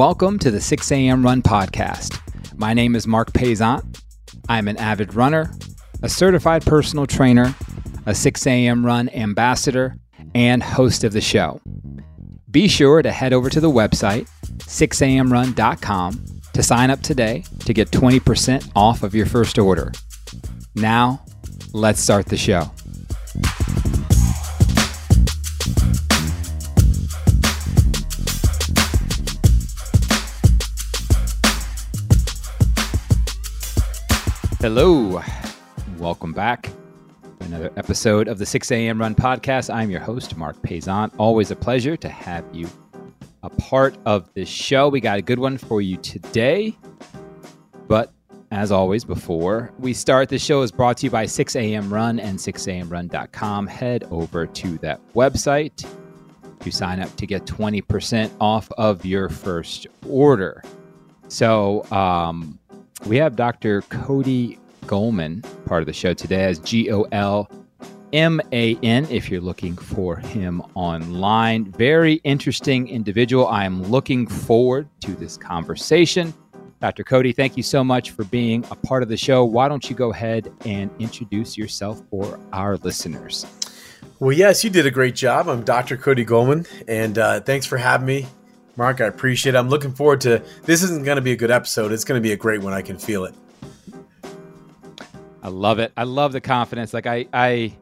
Welcome to the 6 a.m. Run Podcast. My name is Marc Paisant. I'm an avid runner, a certified personal trainer, a 6 a.m. Run ambassador, and host of the show. Be sure to head over to the website, 6amrun.com, to sign up today to get 20% off of your first order. Now, let's start the show. Hello, welcome back to another episode of the 6 a.m. Run Podcast. I'm your host, Marc Paisant. Always a pleasure to have you a part of this show. We got a good one for you today. But as always, before we start, the show is brought to you by 6 a.m. Run and 6amrun.com. Head over to that website to sign up to get 20% off of your first order. So, um, we have Dr. Cody Golman, part of the show today, as G O L M A N, if you're looking for him online. Very interesting individual. I am looking forward to this conversation. Dr. Cody, thank you so much for being a part of the show. Why don't you go ahead and introduce yourself for our listeners? Well, yes, you did a great job. I'm Dr. Cody Golman, and uh, thanks for having me. Marc, I appreciate it. I'm looking forward to this. Isn't going to be a good episode. It's going to be a great one. I can feel it. I love it. I love the confidence. Like I, I,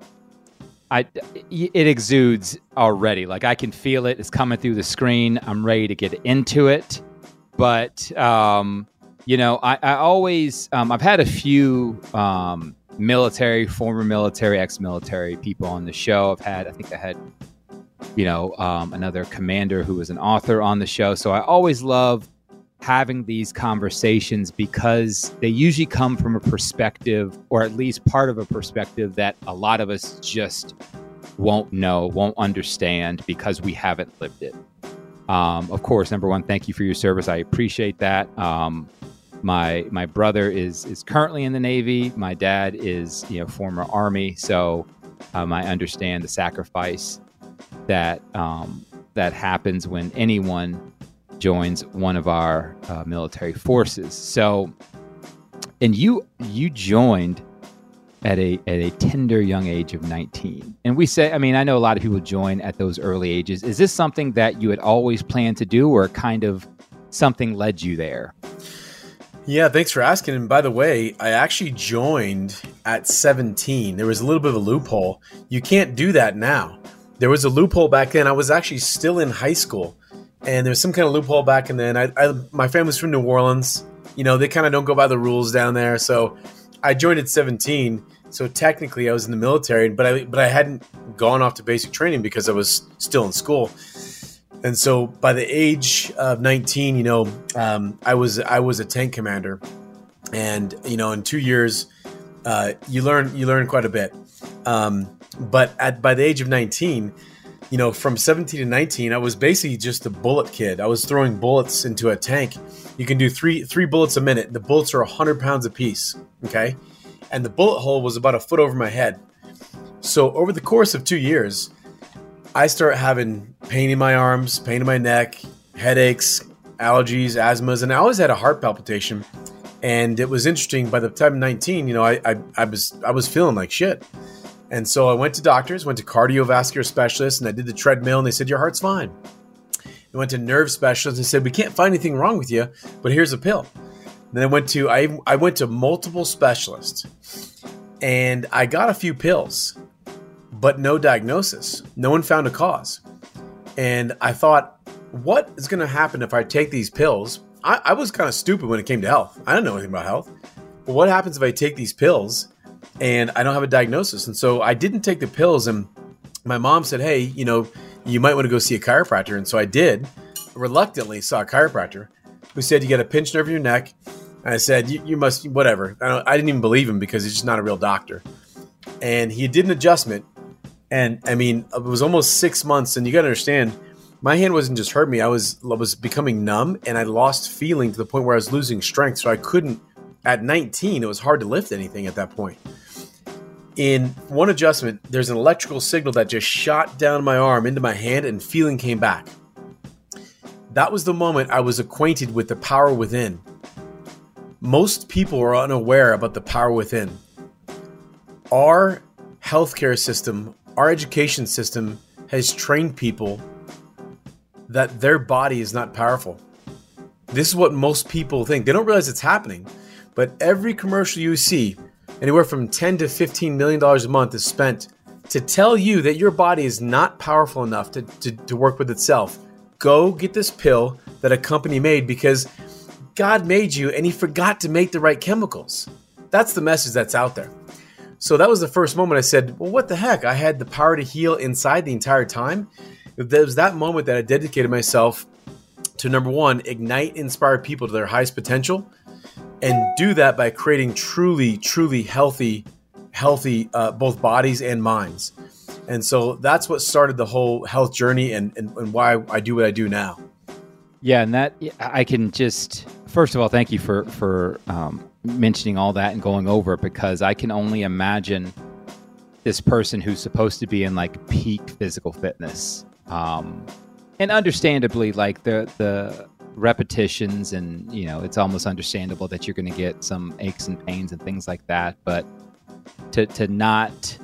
I, it exudes already. Like I can feel it. It's coming through the screen. I'm ready to get into it. But um, you know, I, I always, um, I've had a few um, military, former military, ex-military people on the show. I've had, I think I had you know, um, another commander who was an author on the show. So I always love having these conversations because they usually come from a perspective, or at least part of a perspective that a lot of us just won't know, won't understand because we haven't lived it. Um, of course, number one, thank you for your service. I appreciate that. Um, my my brother is is currently in the Navy. My dad is you know former Army, so um, I understand the sacrifice that um, that happens when anyone joins one of our uh, military forces. So, and you you joined at a at a tender young age of 19. And we say, I mean, I know a lot of people join at those early ages. Is this something that you had always planned to do, or kind of something led you there? Yeah, thanks for asking. And by the way, I actually joined at 17. There was a little bit of a loophole. You can't do that now there was a loophole back then. I was actually still in high school, and there was some kind of loophole back then. I, I my family's from New Orleans. You know, they kind of don't go by the rules down there. So I joined at 17. So technically, I was in the military, but I but I hadn't gone off to basic training because I was still in school. And so by the age of 19, you know, um, I was I was a tank commander, and you know, in two years, uh, you learn you learn quite a bit. Um, but at by the age of 19, you know, from 17 to 19, I was basically just a bullet kid. I was throwing bullets into a tank. You can do three three bullets a minute. The bullets are 100 pounds a piece. Okay, and the bullet hole was about a foot over my head. So over the course of two years, I start having pain in my arms, pain in my neck, headaches, allergies, asthmas, and I always had a heart palpitation. And it was interesting. By the time of 19, you know, I, I, I was I was feeling like shit. And so I went to doctors, went to cardiovascular specialists, and I did the treadmill, and they said, Your heart's fine. I went to nerve specialists and said, We can't find anything wrong with you, but here's a pill. then I went to I, I went to multiple specialists and I got a few pills, but no diagnosis. No one found a cause. And I thought, what is going to happen if I take these pills? I, I was kind of stupid when it came to health. I don't know anything about health. But what happens if I take these pills and I don't have a diagnosis. And so I didn't take the pills. And my mom said, Hey, you know, you might want to go see a chiropractor. And so I did, reluctantly saw a chiropractor who said, You got a pinched nerve in your neck. And I said, You, you must, whatever. I, I didn't even believe him because he's just not a real doctor. And he did an adjustment. And I mean, it was almost six months. And you got to understand, my hand wasn't just hurting me. I was I was becoming numb, and I lost feeling to the point where I was losing strength. So I couldn't. At 19, it was hard to lift anything at that point in one adjustment, there's an electrical signal that just shot down my arm into my hand and feeling came back. that was the moment I was acquainted with the power within. Most people are unaware about the power within. Our healthcare system, our education system has trained people that their body is not powerful. This is what most people think. They don't realize it's happening, but every commercial you see, anywhere from 10 to 15 million dollars a month is spent to tell you that your body is not powerful enough to, to, to work with itself. Go get this pill that a company made because God made you and he forgot to make the right chemicals. That's the message that's out there. So that was the first moment I said, Well, what the heck? I had the power to heal inside the entire time. There was that moment that I dedicated myself to number one, ignite, inspire people to their highest potential, and do that by creating truly, truly healthy, healthy uh, both bodies and minds. And so that's what started the whole health journey and, and, and why I do what I do now. Yeah, and that I can just first of all thank you for for um, mentioning all that and going over because I can only imagine this person who's supposed to be in like peak physical fitness, um, and understandably, like the the repetitions and you know it's almost understandable that you're going to get some aches and pains and things like that, but to to not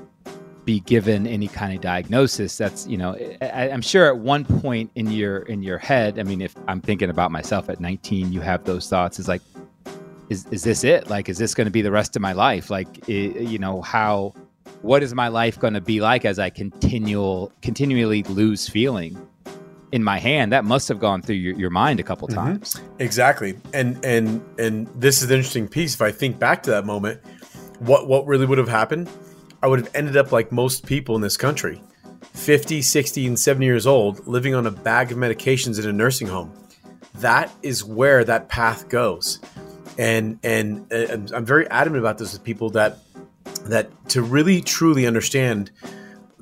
be given any kind of diagnosis that's you know I, am sure at one point in your in your head i mean if i'm thinking about myself at 19 you have those thoughts is like is, is this it? Like is this going to be the rest of my life? Like you know how what is my life going to be like as i continual continually lose feeling in my hand that must have gone through your, your mind a couple mm-hmm. times exactly and and and this is the interesting piece if i think back to that moment what what really would have happened I would have ended up like most people in this country 50, 60, and 70 years old, living on a bag of medications in a nursing home. That is where that path goes. And, and, and I'm very adamant about this with people that that to really truly understand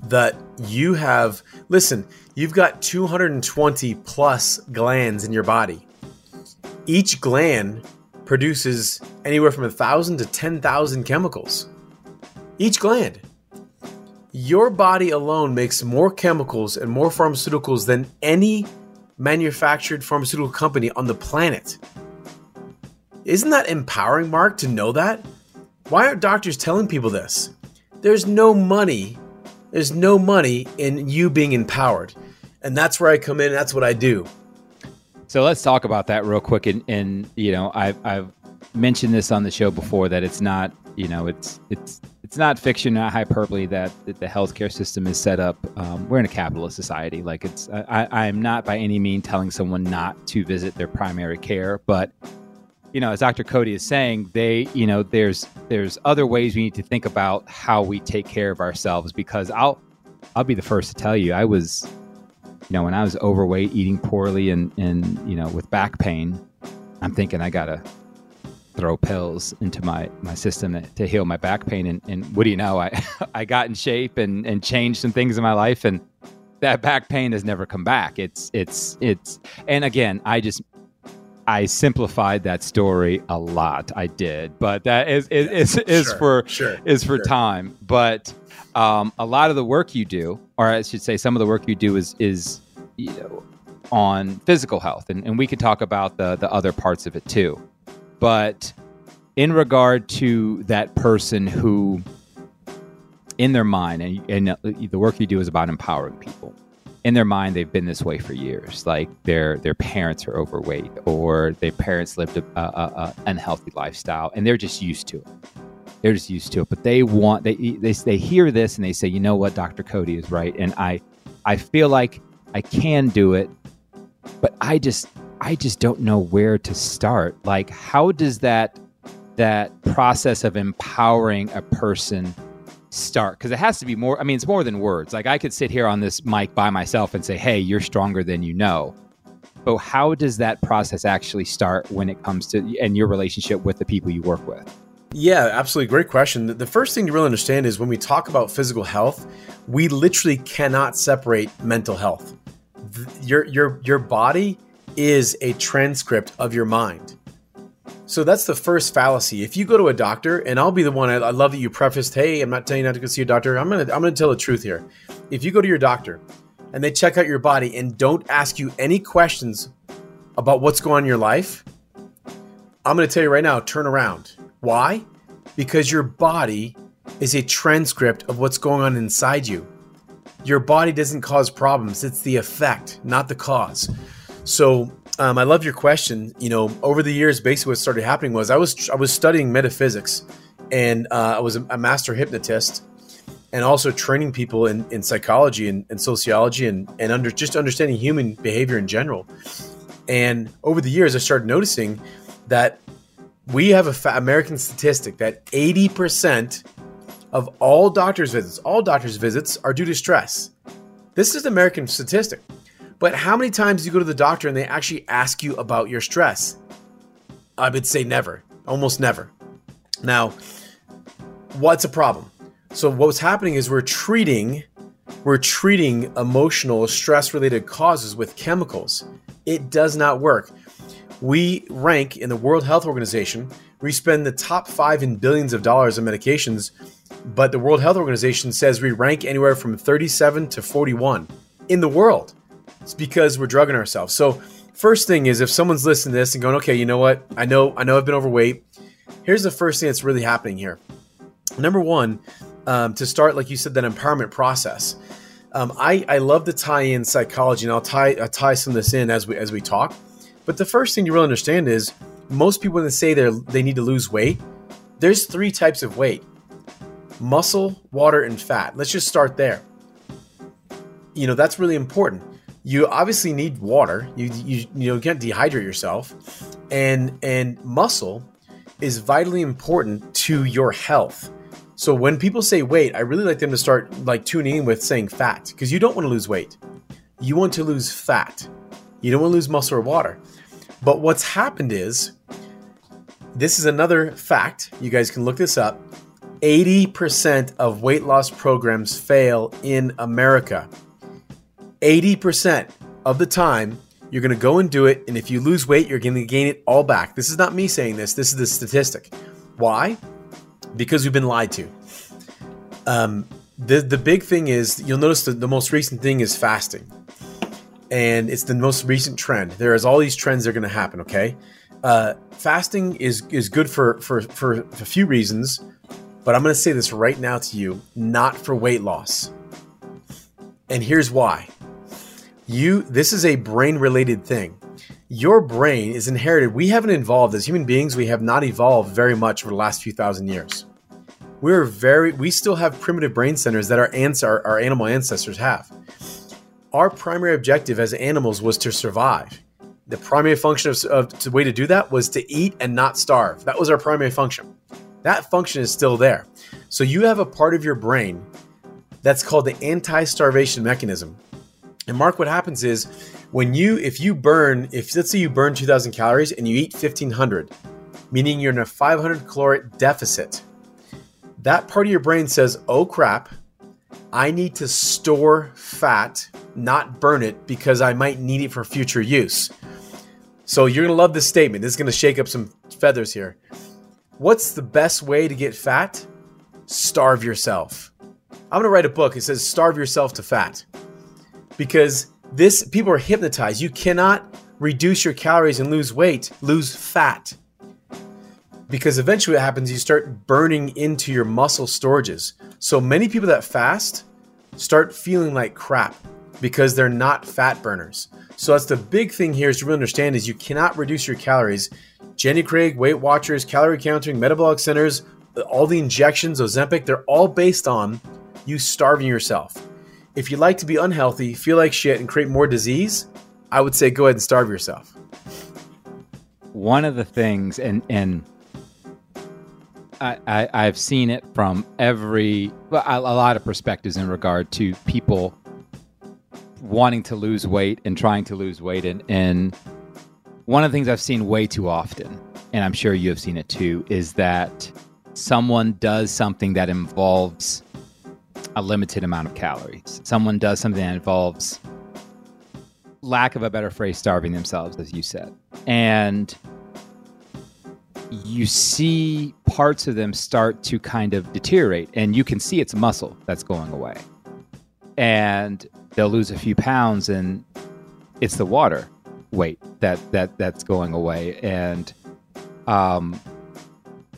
that you have listen you've got 220 plus glands in your body each gland produces anywhere from a thousand to 10,000 chemicals each gland. Your body alone makes more chemicals and more pharmaceuticals than any manufactured pharmaceutical company on the planet. Isn't that empowering, Marc, to know that? Why aren't doctors telling people this? There's no money. There's no money in you being empowered. And that's where I come in. That's what I do. So let's talk about that real quick. And, and you know, I've, I've mentioned this on the show before that it's not, you know, it's, it's, it's not fiction, not hyperbole that, that the healthcare system is set up. Um, we're in a capitalist society. Like it's, I, am not by any means telling someone not to visit their primary care, but you know, as Dr. Cody is saying, they, you know, there's there's other ways we need to think about how we take care of ourselves. Because I'll, I'll be the first to tell you, I was, you know, when I was overweight, eating poorly, and and you know, with back pain, I'm thinking I gotta throw pills into my my system to, to heal my back pain. And, and what do you know? I I got in shape and and changed some things in my life, and that back pain has never come back. It's it's it's. And again, I just I simplified that story a lot. I did, but that is is is, is sure, for sure, is for sure. time. But um, a lot of the work you do, or I should say, some of the work you do is is you know on physical health, and, and we could talk about the the other parts of it too. But in regard to that person who, in their mind, and, and the work you do is about empowering people. In their mind, they've been this way for years. Like their their parents are overweight, or their parents lived a, a, a unhealthy lifestyle, and they're just used to it. They're just used to it. But they want they they they hear this and they say, you know what, Dr. Cody is right, and I I feel like I can do it, but I just I just don't know where to start. Like, how does that that process of empowering a person start? Because it has to be more. I mean, it's more than words. Like, I could sit here on this mic by myself and say, "Hey, you're stronger than you know." But how does that process actually start when it comes to and your relationship with the people you work with? Yeah, absolutely. Great question. The first thing to really understand is when we talk about physical health, we literally cannot separate mental health. Your your your body is a transcript of your mind. So that's the first fallacy. If you go to a doctor, and I'll be the one. I, I love that you prefaced, "Hey, I'm not telling you not to go see a doctor. I'm gonna, I'm gonna tell the truth here. If you go to your doctor, and they check out your body and don't ask you any questions about what's going on in your life, I'm going to tell you right now turn around. Why? Because your body is a transcript of what's going on inside you. Your body doesn't cause problems, it's the effect, not the cause. So, um, I love your question. You know, over the years, basically what started happening was I was I was studying metaphysics, and uh, I was a, master hypnotist, and also training people in, in psychology and, and sociology and and under just understanding human behavior in general. And over the years, I started noticing that we have a fa- American statistic that eighty percent of all doctors' visits, all doctors' visits, are due to stress. This is the American statistic. But how many times do you go to the doctor and they actually ask you about your stress? I would say never, almost never. Now, what's a problem? So what's happening is we're treating we're treating emotional stress related causes with chemicals. It does not work. We rank in the World Health Organization, we spend the top 5 in billions of dollars on medications, but the World Health Organization says we rank anywhere from 37 to 41 in the world. It's because we're drugging ourselves. So, first thing is if someone's listening to this and going, okay, you know what? I know, I know I've been overweight. Here's the first thing that's really happening here. Number one, um, to start, like you said, that empowerment process. Um, I, I love to tie in psychology, and I'll tie I'll tie some of this in as we as we talk. But the first thing you really understand is most people when they say they they need to lose weight, there's three types of weight: muscle, water, and fat. Let's just start there. You know that's really important you obviously need water. You you you know can't dehydrate yourself, and and muscle is vitally important to your health. So when people say weight, I really like them to start like tuning in with saying fat because you don't want to lose weight. You want to lose fat. You don't want to lose muscle or water. But what's happened is this is another fact. You guys can look this up. 80% of weight loss programs fail in America. 80% of the time, you're going to go and do it. And if you lose weight, you're going to gain it all back. This is not me saying this, this is the statistic. Why? Because we've been lied to. Um, the, the big thing is, you'll notice that the most recent thing is fasting. And it's the most recent trend. There is all these trends that are going to happen, okay? Uh, fasting is, is good for, for, for a few reasons, but I'm going to say this right now to you not for weight loss. And here's why you this is a brain related thing your brain is inherited we haven't evolved as human beings we have not evolved very much over the last few thousand years we're very we still have primitive brain centers that our, ans- our, our animal ancestors have our primary objective as animals was to survive. The primary function of, of the way to do that was to eat and not starve. That was our primary function. That function is still there. So you have a part of your brain that's called the anti-starvation mechanism. And Marc, what happens is when you, if you burn, if let's say you burn 2,000 calories and you eat 1,500, meaning you're in a 500 caloric deficit, that part of your brain says, oh crap, I need to store fat, not burn it because I might need it for future use. So you're to love this statement. This is to shake up some feathers here. What's the best way to get fat? Starve yourself. I'm to write a book. It says Starve Yourself to Fat because this people are hypnotized. You cannot reduce your calories and lose weight, lose fat. Because eventually what happens, you start burning into your muscle storages. So many people that fast start feeling like crap because they're not fat burners. So that's the big thing here is to really understand is you cannot reduce your calories. Jenny Craig, Weight Watchers, calorie counting, metabolic centers, all the injections, Ozempic, they're all based on you starving yourself if you like to be unhealthy, feel like shit, and create more disease, I would say go ahead and starve yourself. One of the things, and and I, I have seen it from every well, a, a lot of perspectives in regard to people wanting to lose weight and trying to lose weight, and and one of the things I've seen way too often, and I'm sure you have seen it too, is that someone does something that involves a limited amount of calories. Someone does something that involves, lack of a better phrase, starving themselves, as you said. And you see parts of them start to kind of deteriorate, and you can see it's muscle that's going away. And they'll lose a few pounds, and it's the water weight that that that's going away. And um,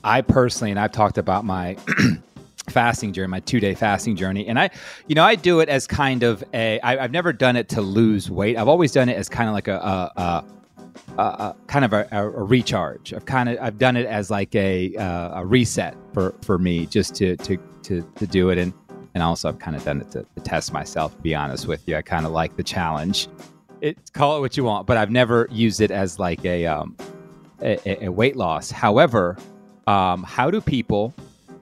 I personally, and I've talked about my fasting journey, my two day fasting journey, and I, you know, I do it as kind of a. I, I've never done it to lose weight. I've always done it as kind of like a, a, a uh, kind of a, a, recharge. I've kind of I've done it as like a uh, a reset for for me, just to to to, to do it, and and also I've kind of done it to, to test myself. To be honest with you, I kind of like the challenge. It call it what you want, but I've never used it as like a um a, a weight loss. However, um, how do people?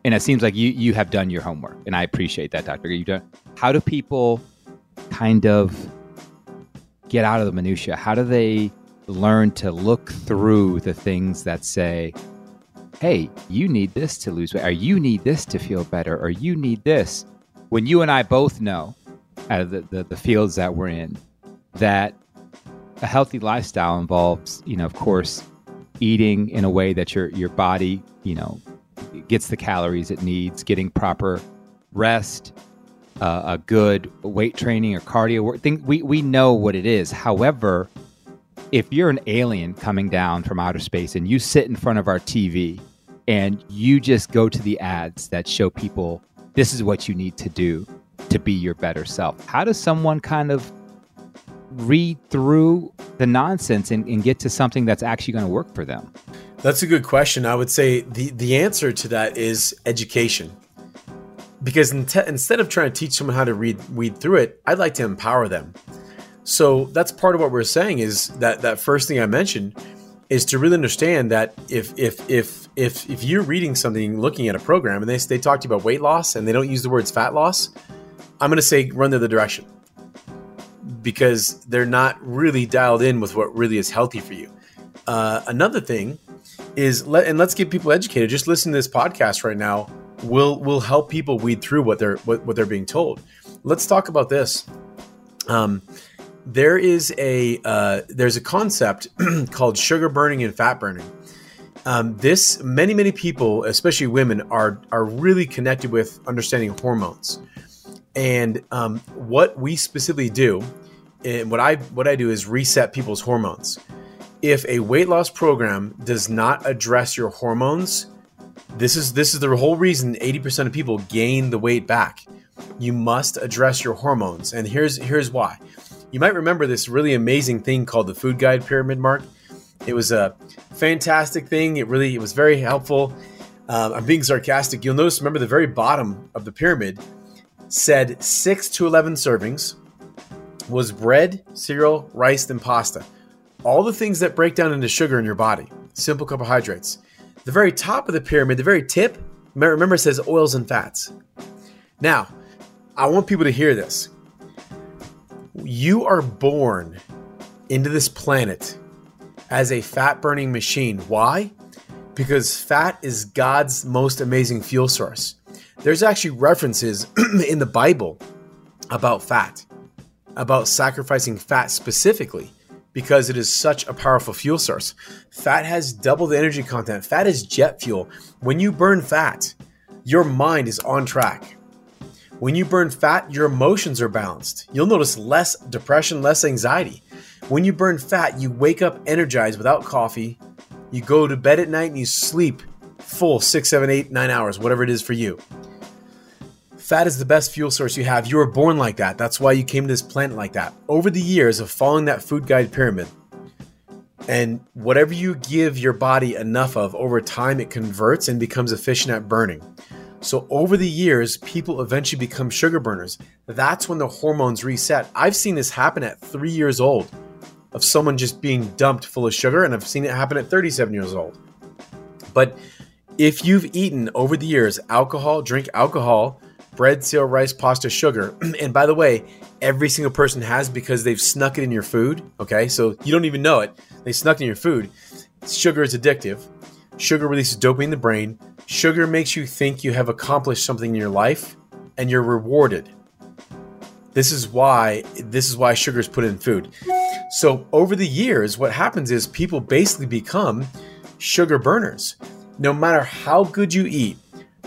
And it seems like you you have done your homework, and I appreciate that, Doctor. You done. How do people kind of get out of the minutia? How do they learn to look through the things that say, hey, you need this to lose weight, or you need this to feel better, or you need this. When you and I both know, out of the, the, the fields that we're in, that a healthy lifestyle involves, you know, of course, eating in a way that your your body, you know, gets the calories it needs, getting proper rest, uh, a good weight training or cardio work. Thing we we know what it is. However, if you're an alien coming down from outer space and you sit in front of our TV and you just go to the ads that show people this is what you need to do to be your better self, how does someone kind of read through the nonsense and, and get to something that's actually going to work for them? That's a good question. I would say the, the answer to that is education. Because in te- instead of trying to teach someone how to read read through it, I'd like to empower them. So that's part of what we're saying is that that first thing I mentioned is to really understand that if if if if if you're reading something, looking at a program, and they they talk to you about weight loss and they don't use the words fat loss, I'm going to say run the other direction because they're not really dialed in with what really is healthy for you. Uh, another thing is let and let's get people educated. Just listen to this podcast right now will will help people weed through what they're what, what they're being told. Let's talk about this. Um, there is a uh, there's a concept called sugar burning and fat burning. Um, this many many people, especially women, are are really connected with understanding hormones. And um, what we specifically do, and what I what I do is reset people's hormones. If a weight loss program does not address your hormones, this is this is the whole reason 80% of people gain the weight back. You must address your hormones, and here's here's why you might remember this really amazing thing called the Food Guide Pyramid Marc. It was a fantastic thing. It really it was very helpful. Um, I'm being sarcastic. You'll notice, remember, the very bottom of the pyramid said six to 11 servings was bread, cereal, rice, and pasta. All the things that break down into sugar in your body, simple carbohydrates. The very top of the pyramid, the very tip, remember, it says oils and fats. Now, I want people to hear this you are born into this planet as a fat burning machine. Why? Because fat is God's most amazing fuel source. There's actually references in the Bible about fat, about sacrificing fat specifically because it is such a powerful fuel source. Fat has double the energy content. Fat is jet fuel. When you burn fat, your mind is on track. When you burn fat, your emotions are balanced. You'll notice less depression, less anxiety. When you burn fat, you wake up energized without coffee. You go to bed at night and you sleep full six, seven, eight, nine hours, whatever it is for you. Fat is the best fuel source you have. You were born like that. That's why you came to this planet like that. Over the years of following that food guide pyramid, and whatever you give your body enough of over time, it converts and becomes efficient at burning. So over the years, people eventually become sugar burners. That's when the hormones reset. I've seen this happen at three years old of someone just being dumped full of sugar, and I've seen it happen at 37 years old. But if you've eaten over the years alcohol, drink alcohol, bread, cereal, rice, pasta, sugar, and by the way, every single person has because they've snuck it in your food. Okay, so you don't even know it. They snuck it in your food. Sugar is addictive. Sugar releases dopamine in the brain. Sugar makes you think you have accomplished something in your life and you're rewarded. This is why this is why sugar is put in food. So over the years, what happens is people basically become sugar burners. No matter how good you eat,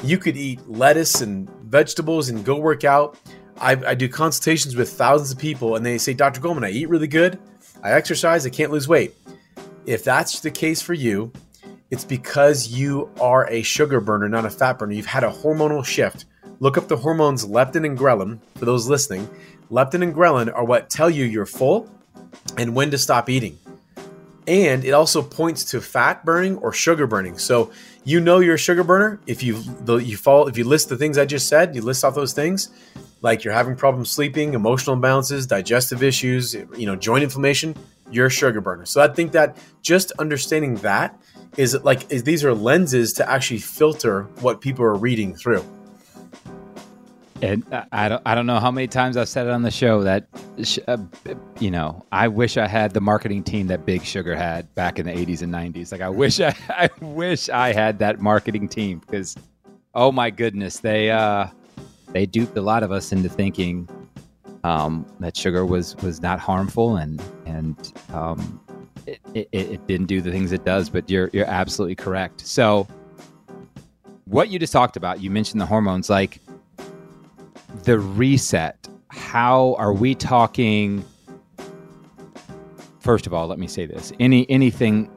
you could eat lettuce and vegetables and go work out. I, I do consultations with thousands of people, and they say, Dr. Golman, I eat really good, I exercise, I can't lose weight. If that's the case for you, it's because you are a sugar burner, not a fat burner. You've had a hormonal shift. Look up the hormones leptin and ghrelin for those listening. Leptin and ghrelin are what tell you you're full and when to stop eating. And it also points to fat burning or sugar burning. So you know you're a sugar burner if you you fall if you list the things I just said, you list off those things, like you're having problems sleeping, emotional imbalances, digestive issues, you know, joint inflammation, you're a sugar burner. So I think that just understanding that is like is these are lenses to actually filter what people are reading through. And I don't, I don't know how many times I've said it on the show that, uh, you know, I wish I had the marketing team that Big Sugar had back in the 80s and 90s. Like, I wish I, I wish I had that marketing team because, oh my goodness, they, uh, they duped a lot of us into thinking um, that sugar was was not harmful and and um, it, it, it didn't do the things it does. But you're you're absolutely correct. So what you just talked about, you mentioned the hormones, like the reset. How are we talking? First of all, let me say this: any anything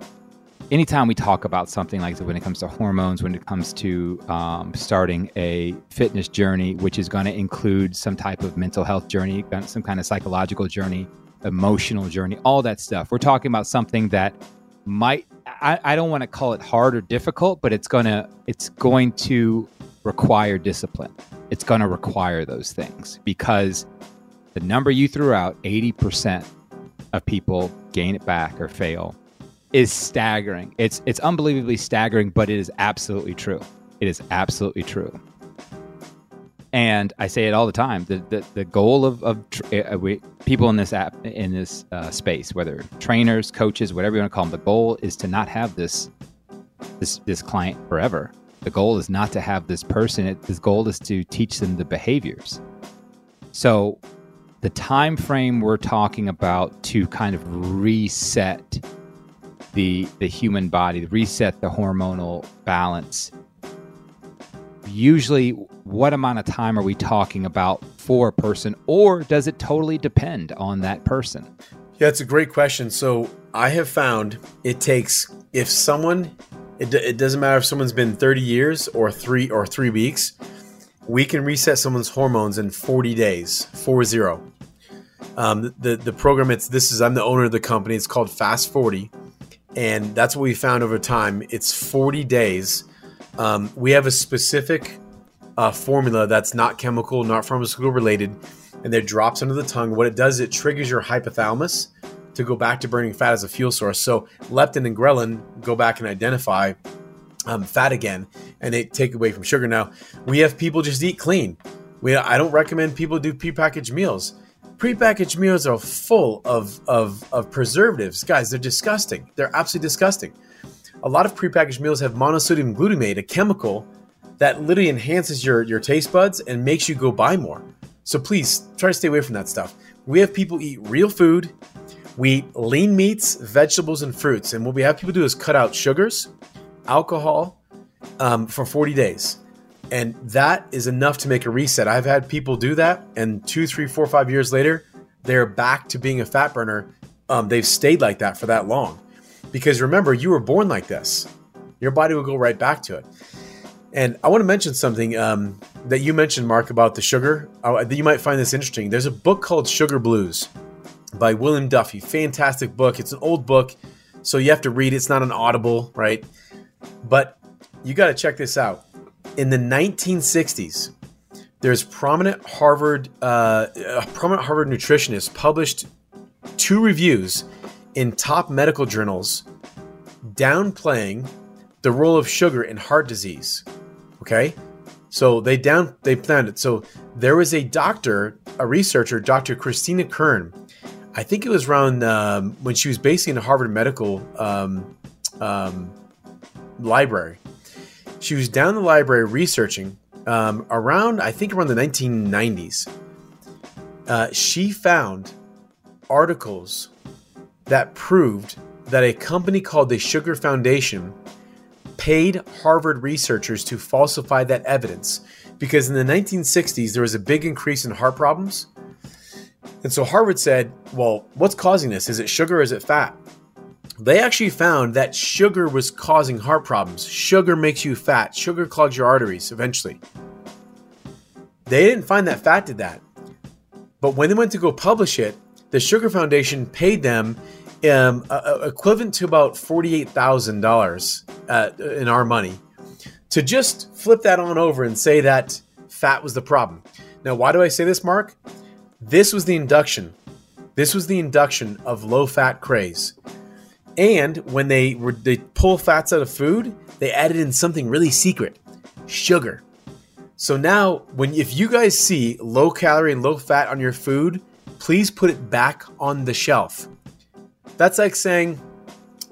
anytime we talk about something like that, when it comes to hormones, when it comes to um, starting a fitness journey, which is going to include some type of mental health journey, some kind of psychological journey, emotional journey, all that stuff, we're talking about something that might I, I don't want to call it hard or difficult, but it's gonna it's going to require discipline. It's to require those things because the number you threw out, 80% of people gain it back or fail is staggering. It's it's unbelievably staggering, but it is absolutely true. It is absolutely true. And I say it all the time. The the, the goal of, of uh, we, people in this app in this uh, space, whether trainers, coaches, whatever you want to call them, the goal is to not have this this this client forever. The goal is not to have this person. The goal is to teach them the behaviors. So, the time frame we're talking about to kind of reset the the human body, reset the hormonal balance. Usually, what amount of time are we talking about for a person, or does it totally depend on that person? Yeah, it's a great question. So I have found it takes if someone, it, it doesn't matter if someone's been 30 years or three or three weeks, we can reset someone's hormones in 40 days, four zero. Um, the the program it's this is I'm the owner of the company. It's called Fast 40 and that's what we found over time. It's 40 days. Um, we have a specific uh, formula that's not chemical, not pharmaceutical related, and that drops under the tongue. What it does, it triggers your hypothalamus to go back to burning fat as a fuel source. So leptin and ghrelin go back and identify um, fat again, and they take away from sugar. Now we have people just eat clean. We I don't recommend people do prepackaged meals prepackaged meals are full of, of, of preservatives. Guys, they're disgusting. They're absolutely disgusting. A lot of prepackaged meals have monosodium glutamate, a chemical that literally enhances your, your taste buds and makes you go buy more. So please try to stay away from that stuff. We have people eat real food. We eat lean meats, vegetables, and fruits. And what we have people do is cut out sugars, alcohol um, for 40 days and that is enough to make a reset. I've had people do that, and two, three, four, five years later, they're back to being a fat burner. Um, they've stayed like that for that long, because remember, you were born like this. Your body will go right back to it. And I want to mention something um, that you mentioned, Marc, about the sugar. Uh, you might find this interesting. There's a book called Sugar Blues by William Duffy. Fantastic book. It's an old book, so you have to read it. It's not an audible, right? But you got to check this out in the 1960s, there's prominent Harvard uh, prominent Harvard nutritionist published two reviews in top medical journals downplaying the role of sugar in heart disease. Okay, so they down they found it. So there was a doctor, a researcher, Dr. Christina Kern. I think it was around um, when she was basically in the Harvard Medical um, um, Library she was down the library researching um, around, I think, around the 1990s. Uh, she found articles that proved that a company called the Sugar Foundation paid Harvard researchers to falsify that evidence because in the 1960s there was a big increase in heart problems. And so Harvard said, well, what's causing this? Is it sugar or is it fat? they actually found that sugar was causing heart problems. Sugar makes you fat. Sugar clogs your arteries eventually. They didn't find that fat did that. But when they went to go publish it, the Sugar Foundation paid them um, equivalent to about $48,000 uh, in our money to just flip that on over and say that fat was the problem. Now, why do I say this, Marc? This was the induction. This was the induction of low fat craze. And when they were they pull fats out of food, they added in something really secret, sugar. So now, when if you guys see low calorie and low fat on your food, please put it back on the shelf. That's like saying,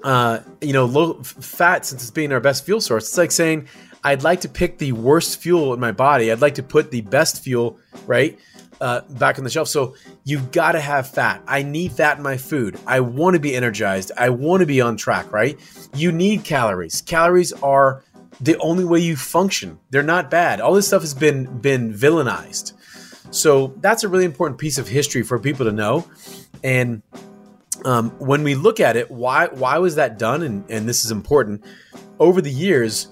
uh, you know, low fat since it's being our best fuel source. It's like saying, I'd like to pick the worst fuel in my body. I'd like to put the best fuel, right, uh, back on the shelf. So you've got to have fat. I need fat in my food. I want to be energized. I want to be on track, right? You need calories. Calories are the only way you function. They're not bad. All this stuff has been been villainized. So that's a really important piece of history for people to know. And um, when we look at it, why why was that done? And, and this is important. Over the years,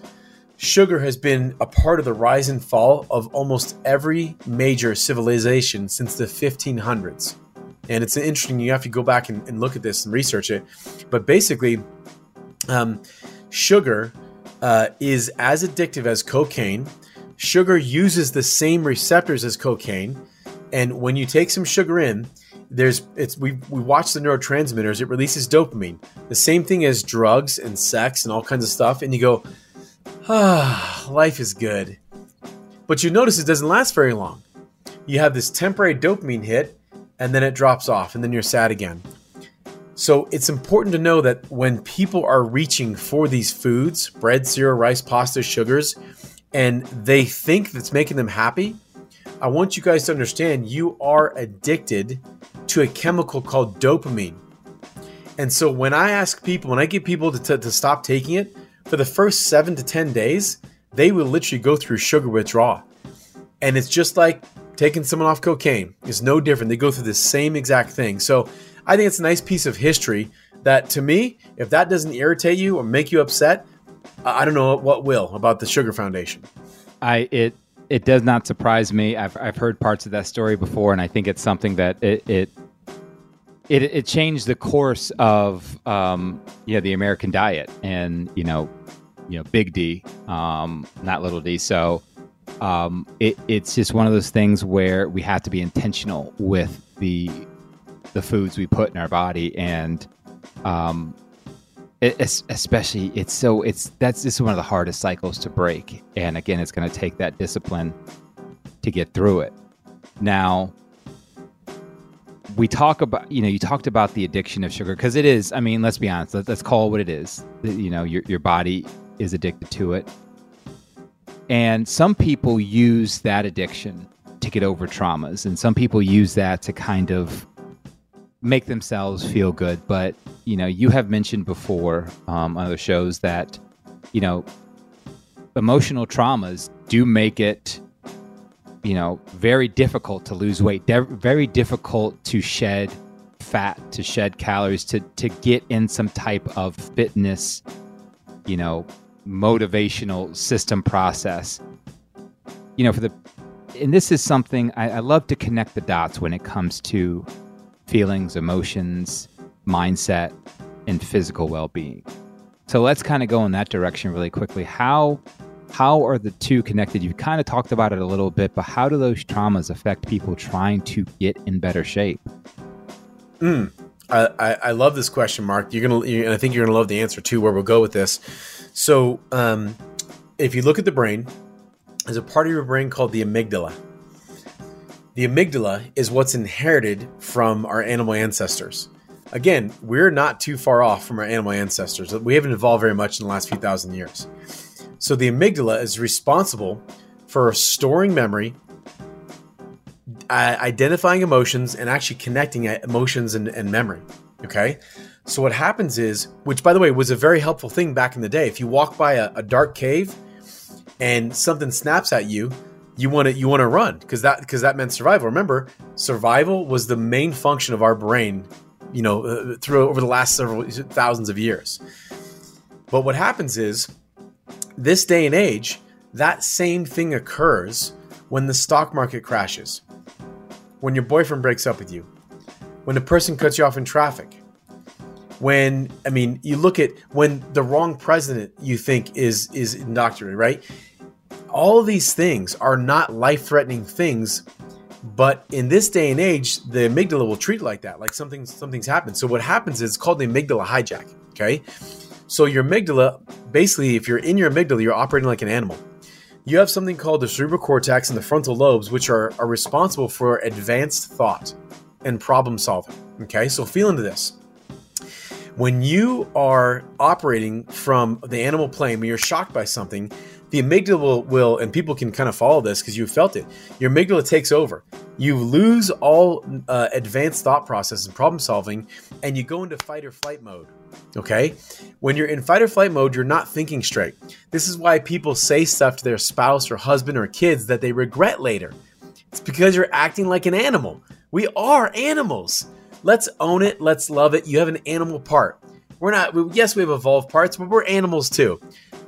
sugar has been a part of the rise and fall of almost every major civilization since the 1500s. And it's interesting. You have to go back and, and look at this and research it. But basically, um, sugar uh, is as addictive as cocaine. Sugar uses the same receptors as cocaine, and when you take some sugar in, there's it's we we watch the neurotransmitters. It releases dopamine, the same thing as drugs and sex and all kinds of stuff. And you go, ah, life is good. But you notice it doesn't last very long. You have this temporary dopamine hit, and then it drops off, and then you're sad again. So it's important to know that when people are reaching for these foods, bread, cereal, rice, pasta, sugars, and they think that's making them happy, I want you guys to understand you are addicted to a chemical called dopamine. And so when I ask people, when I get people to, to, to stop taking it, for the first seven to 10 days, they will literally go through sugar withdrawal. And it's just like taking someone off cocaine. It's no different. They go through the same exact thing. So I think it's a nice piece of history that to me, if that doesn't irritate you or make you upset, I don't know what will about the Sugar Foundation. I it it does not surprise me. I've I've heard parts of that story before, and I think it's something that it it it, it changed the course of um, yeah the American diet, and you know you know Big D, um, not Little D. So um, it, it's just one of those things where we have to be intentional with the the foods we put in our body and um it, especially it's so it's that's this is one of the hardest cycles to break. And again it's going to take that discipline to get through it. Now we talk about you know you talked about the addiction of sugar because it is i mean let's be honest let, us call it what it is. You know your, your body is addicted to it. And some people use that addiction to get over traumas and some people use that to kind of make themselves feel good. But you know, you have mentioned before um, on other shows that you know emotional traumas do make it you know very difficult to lose weight, de- very difficult to shed fat, to shed calories, to to get in some type of fitness, you know, motivational system process. You know, for the and this is something I, I love to connect the dots when it comes to feelings, emotions, mindset, and physical well-being. So let's kind of go in that direction really quickly. How how are the two connected? You've kind of talked about it a little bit, but how do those traumas affect people trying to get in better shape? Mm, I, I, love this question, Marc. You're gonna, and I think you're gonna love the answer too. Where we'll go with this. So, um, if you look at the brain, there's a part of your brain called the amygdala. The amygdala is what's inherited from our animal ancestors. Again, we're not too far off from our animal ancestors. We haven't evolved very much in the last few thousand years. So the amygdala is responsible for storing memory, uh, identifying emotions, and actually connecting emotions and, and memory. Okay. So what happens is, which by the way was a very helpful thing back in the day. If you walk by a, a dark cave and something snaps at you, you want to you want to run because that because that meant survival. Remember, survival was the main function of our brain you know, uh, through over the last several thousands of years. But what happens is, this day and age, that same thing occurs when the stock market crashes, when your boyfriend breaks up with you, when a person cuts you off in traffic, when I mean, you look at when the wrong president you think is is indoctrinated, right? All these things are not life-threatening things, but in this day and age, the amygdala will treat like that, like something something's happened. So what happens is it's called the amygdala hijack. Okay, so your amygdala, basically, if you're in your amygdala, you're operating like an animal. You have something called the cerebral cortex and the frontal lobes, which are, are responsible for advanced thought and problem solving. Okay, so feel into this. When you are operating from the animal plane, when you're shocked by something, the amygdala will, will and people can kind of follow this because you felt it. Your amygdala takes over. You lose all uh, advanced thought process and problem solving, and you go into fight or flight mode. Okay? When you're in fight or flight mode, you're not thinking straight. This is why people say stuff to their spouse or husband or kids that they regret later. It's because you're acting like an animal. We are animals. Let's own it. Let's love it. You have an animal part. We're not, yes, we have evolved parts, but we're animals too.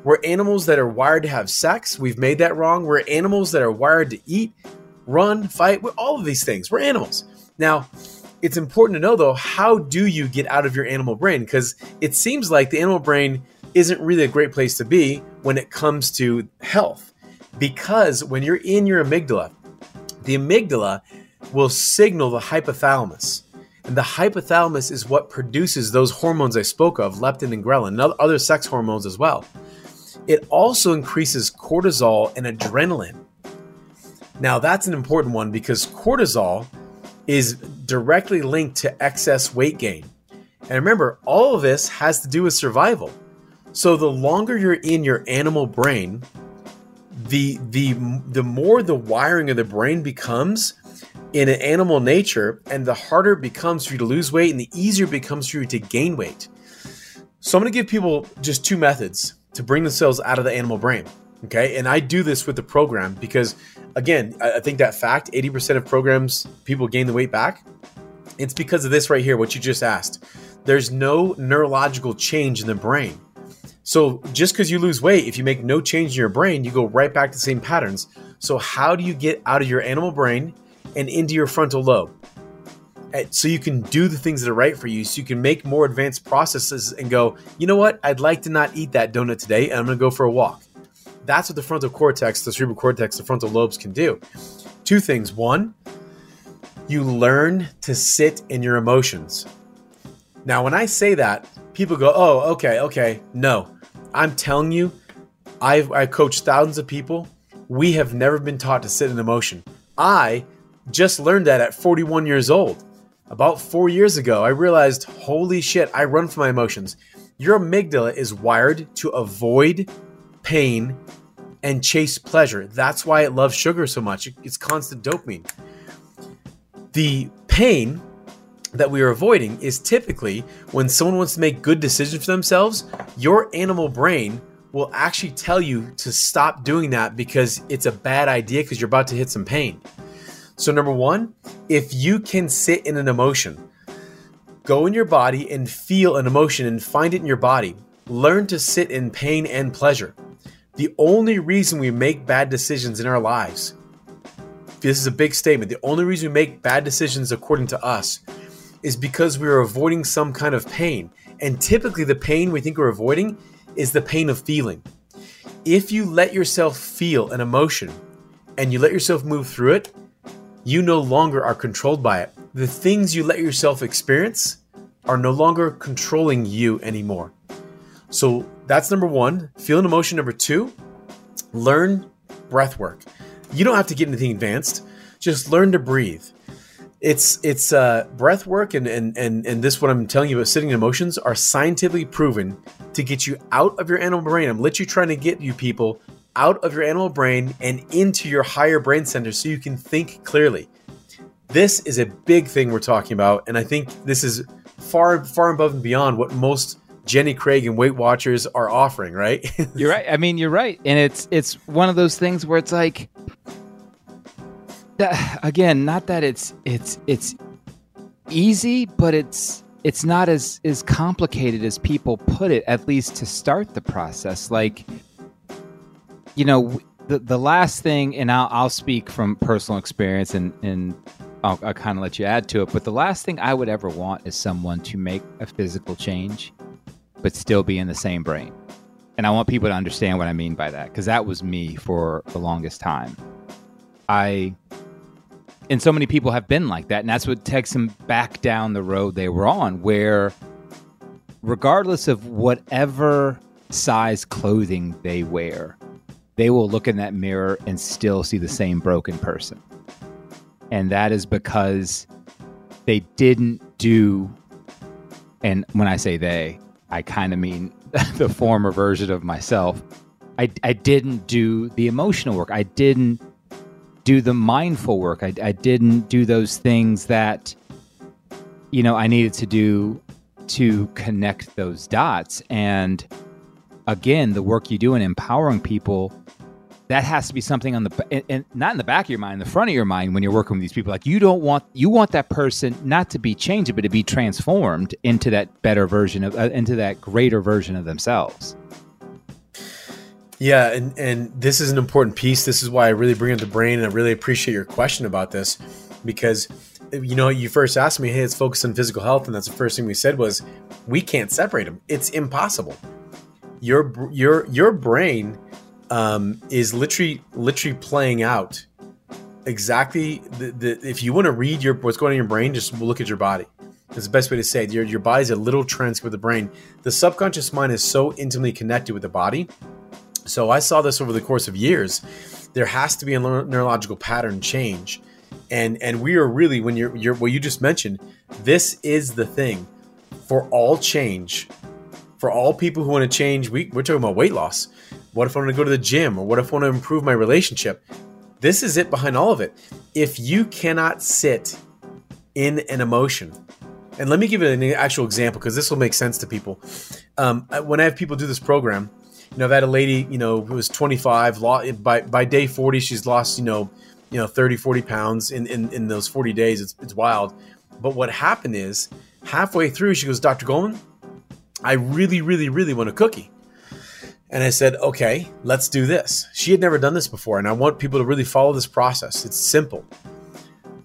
We're animals that are wired to have sex. We've made that wrong. We're animals that are wired to eat, run, fight. We're all of these things. We're animals. Now, it's important to know though, how do you get out of your animal brain? Because it seems like the animal brain isn't really a great place to be when it comes to health. Because when you're in your amygdala, the amygdala will signal the hypothalamus. And the hypothalamus is what produces those hormones I spoke of, leptin and ghrelin, and other sex hormones as well. It also increases cortisol and adrenaline. Now, that's an important one because cortisol is directly linked to excess weight gain. And remember, all of this has to do with survival. So the longer you're in your animal brain, the the the more the wiring of the brain becomes in an animal nature, and the harder it becomes for you to lose weight, and the easier it becomes for you to gain weight. So I'm going to give people just two methods to bring themselves out of the animal brain. Okay, and I do this with the program because, again, I think that fact 80% of programs people gain the weight back. It's because of this right here, what you just asked. There's no neurological change in the brain. So just because you lose weight, if you make no change in your brain, you go right back to the same patterns. So how do you get out of your animal brain and into your frontal lobe? Eh, so you can do the things that are right for you. So you can make more advanced processes and go, you know what? I'd like to not eat that donut today, and I'm going to go for a walk. That's what the frontal cortex, the cerebral cortex, the frontal lobes can do. Two things. One, you learn to sit in your emotions. Now, when I say that, people go, oh, okay, okay. No, I'm telling you, I've I coached thousands of people. We have never been taught to sit in emotion. I just learned that at 41 years old. About four years ago, I realized, holy shit, I run from my emotions. Your amygdala is wired to avoid pain and chase pleasure. That's why it loves sugar so much. It's constant dopamine. The pain that we are avoiding is typically when someone wants to make good decisions for themselves, your animal brain will actually tell you to stop doing that because it's a bad idea because you're about to hit some pain. So, number one, if you can sit in an emotion, go in your body and feel an emotion and find it in your body. Learn to sit in pain and pleasure. The only reason we make bad decisions in our lives, this is a big statement, the only reason we make bad decisions according to us is because we're avoiding some kind of pain. And typically, the pain we think we're avoiding is the pain of feeling. If you let yourself feel an emotion and you let yourself move through it, you no longer are controlled by it. The things you let yourself experience are no longer controlling you anymore. So that's number one. Feel an emotion. Number two, learn breath work. You don't have to get anything advanced. Just learn to breathe it's it's uh, breath work and, and and and this what I'm telling you about sitting in emotions are scientifically proven to get you out of your animal brain. I'm literally trying to get you people out of your animal brain and into your higher brain center so you can think clearly. This is a big thing we're talking about, and I think this is far far above and beyond what most Jenny Craig and Weight Watchers are offering. Right? you're right. I mean, you're right, and it's it's one of those things where it's like again, not that it's it's it's easy, but it's it's not as as complicated as people put it at least to start the process like you know the the last thing and I'll, I'll speak from personal experience and and I'll, I'll kind of let you add to it but the last thing I would ever want is someone to make a physical change but still be in the same brain. And I want people to understand what I mean by that because that was me for the longest time. I and so many people have been like that and that's what takes them back down the road they were on where regardless of whatever size clothing they wear they will look in that mirror and still see the same broken person and that is because they didn't do and when i say they i kind of mean the former version of myself I, I didn't do the emotional work i didn't do the mindful work. I, I didn't do those things that, you know, I needed to do to connect those dots. And again, the work you do in empowering people, that has to be something on the and, and, not in the back of your mind, the front of your mind when you're working with these people. Like you don't want you want that person not to be changed, but to be transformed into that better version of uh, into that greater version of themselves. Yeah, and and this is an important piece. This is why I really bring up the brain, and I really appreciate your question about this because you know you first asked me, "Hey, it's focused on physical health," and that's the first thing we said was we can't separate them. It's impossible. Your your your brain um, is literally literally playing out exactly the, the if you want to read your what's going on in your brain, just look at your body. That's the best way to say it. Your your body's a little transcript of the brain. The subconscious mind is so intimately connected with the body so I saw this over the course of years. There has to be a neurological pattern change. And and we are really when you're you're what you just mentioned, this is the thing for all change. For all people who want to change, we, we're talking about weight loss. What if I want to go to the gym? Or what if I want to improve my relationship? This is it behind all of it. If you cannot sit in an emotion, and let me give you an actual example because this will make sense to people. Um, when I have people do this program, you know, I've had a lady, you know, who was 25, by, by day 40, she's lost, you know, you know, 30, 40 pounds in, in, in those 40 days. It's, it's wild. But what happened is halfway through, she goes, Dr. Golman, I really, really, really want a cookie. And I said, okay, let's do this. She had never done this before. And I want people to really follow this process. It's simple.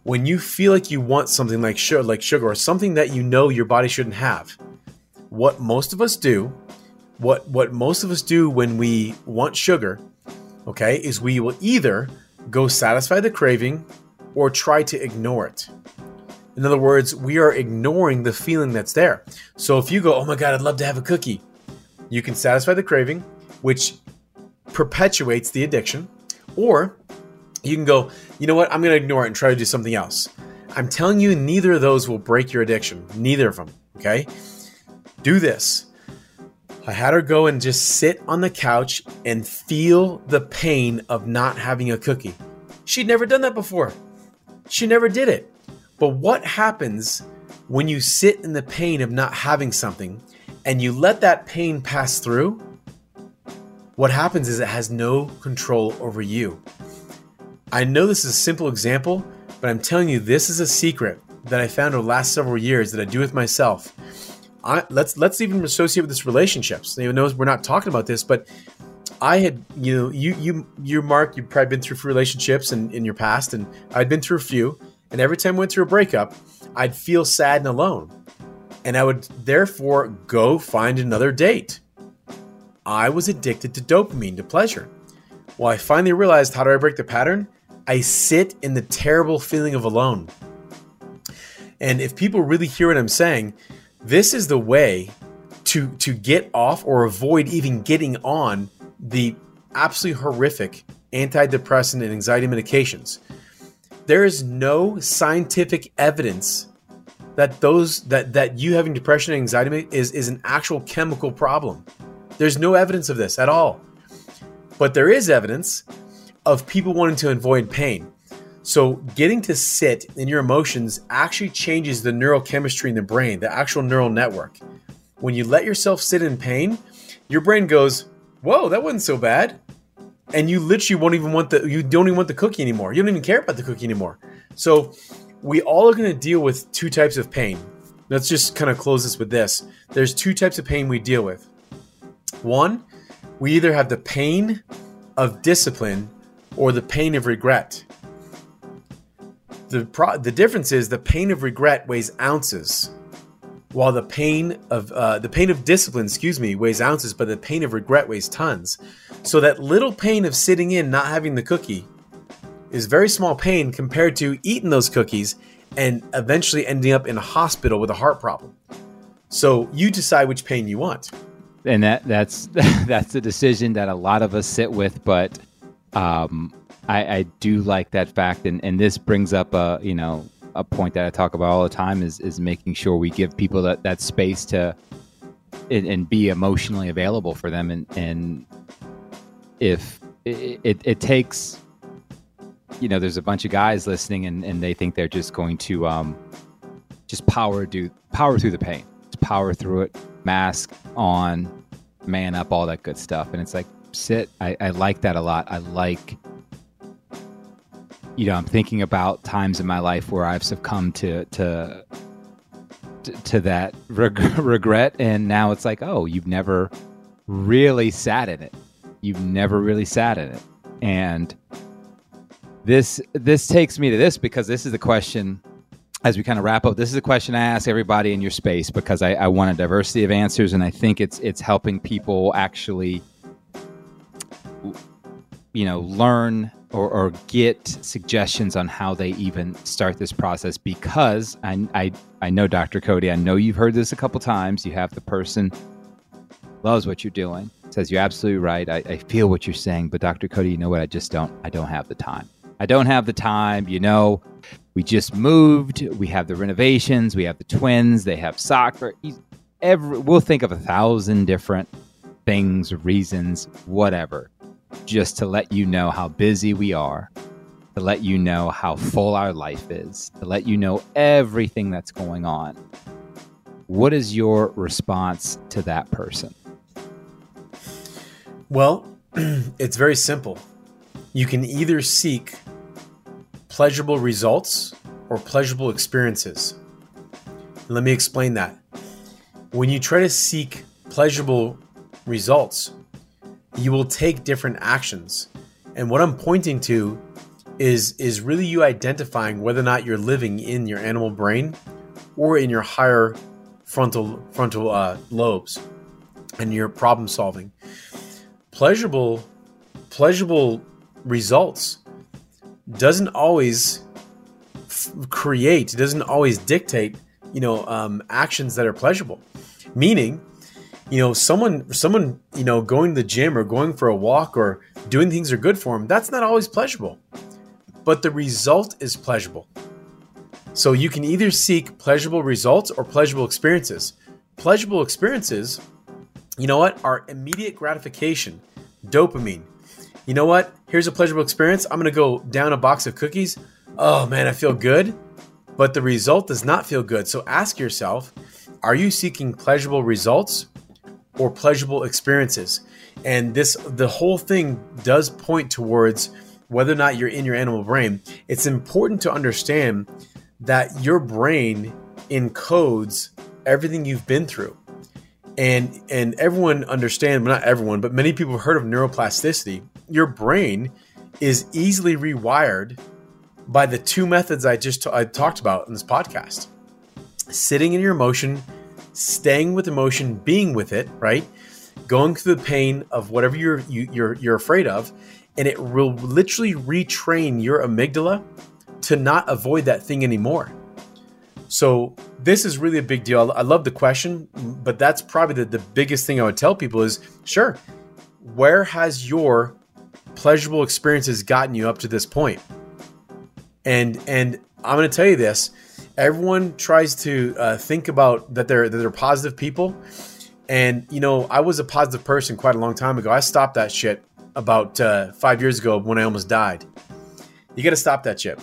When you feel like you want something like sugar, like sugar or something that you know your body shouldn't have, what most of us do what what most of us do when we want sugar, okay, is we will either go satisfy the craving or try to ignore it. In other words, we are ignoring the feeling that's there. So if you go, "Oh my god, I'd love to have a cookie," you can satisfy the craving, which perpetuates the addiction, or you can go, "You know what? I'm going to ignore it and try to do something else." I'm telling you, neither of those will break your addiction. Neither of them. Okay? Do this. I had her go and just sit on the couch and feel the pain of not having a cookie. She'd never done that before. She never did it. But what happens when you sit in the pain of not having something and you let that pain pass through? What happens is it has no control over you. I know this is a simple example, but I'm telling you, this is a secret that I found over the last several years that I do with myself I, let's let's even associate with this relationships. Even though we're not talking about this, but I had you know you you you Marc you've probably been through relationships in, in your past, and I'd been through a few. And every time I went through a breakup, I'd feel sad and alone, and I would therefore go find another date. I was addicted to dopamine, to pleasure. Well, I finally realized how do I break the pattern? I sit in the terrible feeling of alone. And if people really hear what I'm saying, this is the way to to get off or avoid even getting on the absolutely horrific antidepressant and anxiety medications. There is no scientific evidence that those that that you having depression and anxiety is is an actual chemical problem. There's no evidence of this at all. But there is evidence of people wanting to avoid pain. So, getting to sit in your emotions actually changes the neurochemistry in the brain, the actual neural network. When you let yourself sit in pain, your brain goes, "Whoa, that wasn't so bad," and you literally won't even want the you don't even want the cookie anymore. You don't even care about the cookie anymore. So, we all are going to deal with two types of pain. let's just kind of close this with this. There's two types of pain we deal with. One, we either have the pain of discipline or the pain of regret. The, pro- the difference is the pain of regret weighs ounces, while the pain of uh, the pain of discipline, excuse me, weighs ounces, but the pain of regret weighs tons. So that little pain of sitting in not having the cookie is very small pain compared to eating those cookies and eventually ending up in a hospital with a heart problem. So you decide which pain you want. And that that's that's a decision that a lot of us sit with, but um, I, I do like that fact, and, and this brings up a you know a point that I talk about all the time is is making sure we give people that, that space to and, and be emotionally available for them, and and if it, it, it takes you know there's a bunch of guys listening and, and they think they're just going to um, just power do power through the pain just power through it mask on man up all that good stuff. And it's like sit I, I like that a lot. I like you know i'm thinking about times in my life where i've succumbed to to to, that reg- regret and now it's like oh you've never really sat in it you've never really sat in it and this this takes me to this because this is the question as we kind of wrap up. This is a question I ask everybody in your space because I, I want a diversity of answers, and I think it's it's helping people actually, you know, learn or, or get suggestions on how they even start this process. Because I, I I know Dr. Cody, I know you've heard this a couple times. You have the person loves what you're doing, says you're absolutely right. I, I feel what you're saying, but Dr. Cody, you know what? I just don't I don't have the time. I don't have the time. You know, we just moved. We have the renovations. We have the twins. They have soccer. Every, we'll think of a thousand different things, reasons, whatever, just to let you know how busy we are, to let you know how full our life is, to let you know everything that's going on. What is your response to that person? Well, it's very simple. You can either seek pleasurable results or pleasurable experiences. Let me explain that. When you try to seek pleasurable results, you will take different actions. And what I'm pointing to is is really you identifying whether or not you're living in your animal brain or in your higher frontal frontal uh, lobes and your problem solving. Pleasurable pleasurable results doesn't always f- create, doesn't always dictate, you know, um, actions that are pleasurable. Meaning, you know, someone, someone, you know, going to the gym or going for a walk or doing things are good for them. That's not always pleasurable, but the result is pleasurable. So you can either seek pleasurable results or pleasurable experiences. Pleasurable experiences, you know what, are immediate gratification, dopamine, you know what? Here's a pleasurable experience. I'm to go down a box of cookies. Oh man, I feel good. But the result does not feel good. So ask yourself are you seeking pleasurable results or pleasurable experiences? And this, the whole thing does point towards whether or not you're in your animal brain. It's important to understand that your brain encodes everything you've been through. And and everyone understand, well, not everyone, but many people have heard of neuroplasticity your brain is easily rewired by the two methods I just t- I talked about in this podcast. Sitting in your emotion, staying with emotion, being with it, right? Going through the pain of whatever you're you, are you you're afraid of, and it will literally retrain your amygdala to not avoid that thing anymore. So this is really a big deal. I love the question, but that's probably the, the biggest thing I would tell people is sure, where has your pleasurable experiences gotten you up to this point? And and I'm going to tell you this: everyone tries to uh, think about that they're that they're positive people, and you know I was a positive person quite a long time ago. I stopped that shit about uh, five years ago when I almost died. You got to stop that shit.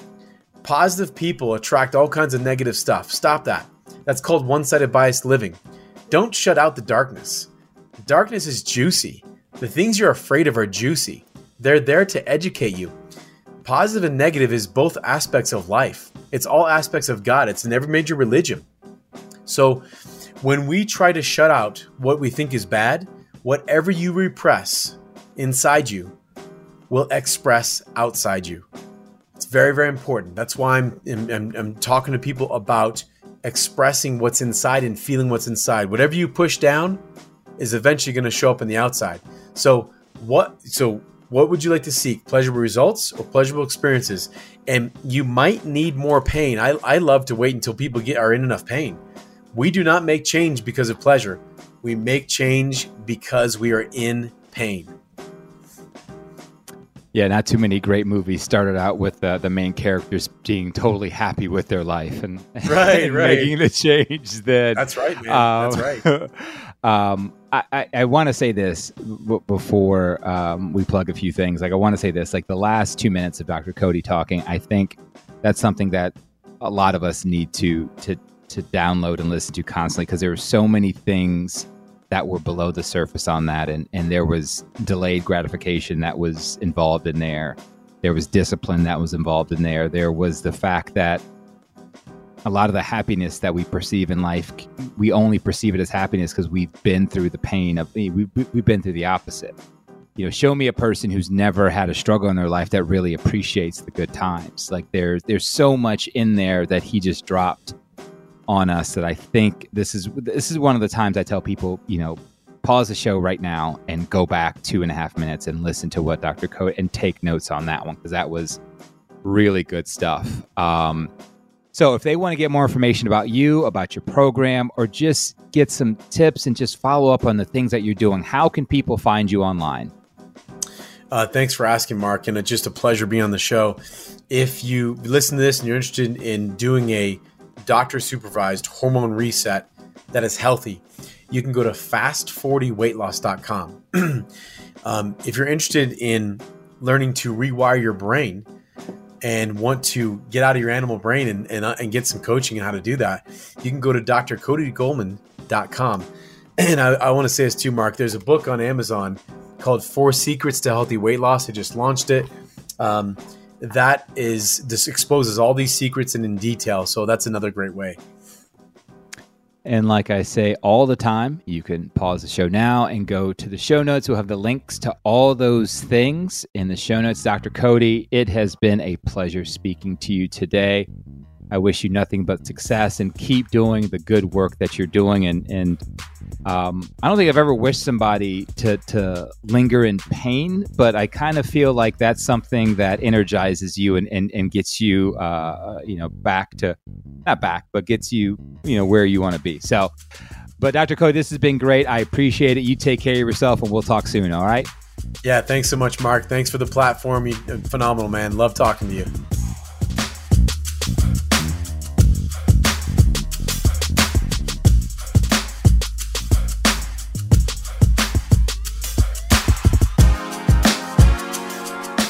Positive people attract all kinds of negative stuff. Stop that. That's called one-sided biased living. Don't shut out the darkness. Darkness is juicy. The things you're afraid of are juicy. They're there to educate you. Positive and negative is both aspects of life. It's all aspects of God. It's in every major religion. So when we try to shut out what we think is bad, whatever you repress inside you will express outside you. It's very, very important. That's why I'm, I'm, I'm talking to people about expressing what's inside and feeling what's inside. Whatever you push down is eventually going to show up in the outside. So what? So what would you like to seek? Pleasurable results or pleasurable experiences? And you might need more pain. I, I love to wait until people get are in enough pain. We do not make change because of pleasure. We make change because we are in pain. Yeah, not too many great movies started out with uh, the main characters being totally happy with their life and, right, and right. making the change that. That's right, man. Um, That's right. um, I, I, I want to say this b- before um, we plug a few things. Like, I want to say this. Like, the last two minutes of Dr. Cody talking, I think that's something that a lot of us need to to to download and listen to constantly because there were so many things that were below the surface on that and and there was delayed gratification that was involved in there there was discipline that was involved in there there was the fact that a lot of the happiness that we perceive in life we only perceive it as happiness because we've been through the pain of we, we, we've been through the opposite you know show me a person who's never had a struggle in their life that really appreciates the good times like there's there's so much in there that he just dropped on us that I think this is this is one of the times I tell people, you know, pause the show right now and go back two and a half minutes and listen to what Dr. Cody and take notes on that one because that was really good stuff. Um, so if they want to get more information about you, about your program, or just get some tips and just follow up on the things that you're doing, how can people find you online? Uh, thanks for asking, Marc, and it's just a pleasure being on the show. If you listen to this and you're interested in doing a doctor supervised hormone reset that is healthy, you can go to fast40weightloss.com. um, if you're interested in learning to rewire your brain and want to get out of your animal brain and, and, uh, and get some coaching on how to do that, you can go to drcodygolman.com. And I, I want to say this too, Marc. There's a book on Amazon called Four Secrets to Healthy Weight Loss. I just launched it. Um, that is this exposes all these secrets and in detail. So that's another great way. And like I say all the time, you can pause the show now and go to the show notes. We'll have the links to all those things in the show notes. Dr. Cody, it has been a pleasure speaking to you today. I wish you nothing but success and keep doing the good work that you're doing. And, and um, I don't think I've ever wished somebody to, to linger in pain, but I kind of feel like that's something that energizes you and, and, and gets you, uh, you know, back to, not back, but gets you, you know, where you want to be. So, but Dr. Cody, this has been great. I appreciate it. You take care of yourself and we'll talk soon. All right. Yeah. Thanks so much, Marc. Thanks for the platform. You, phenomenal, man. Love talking to you.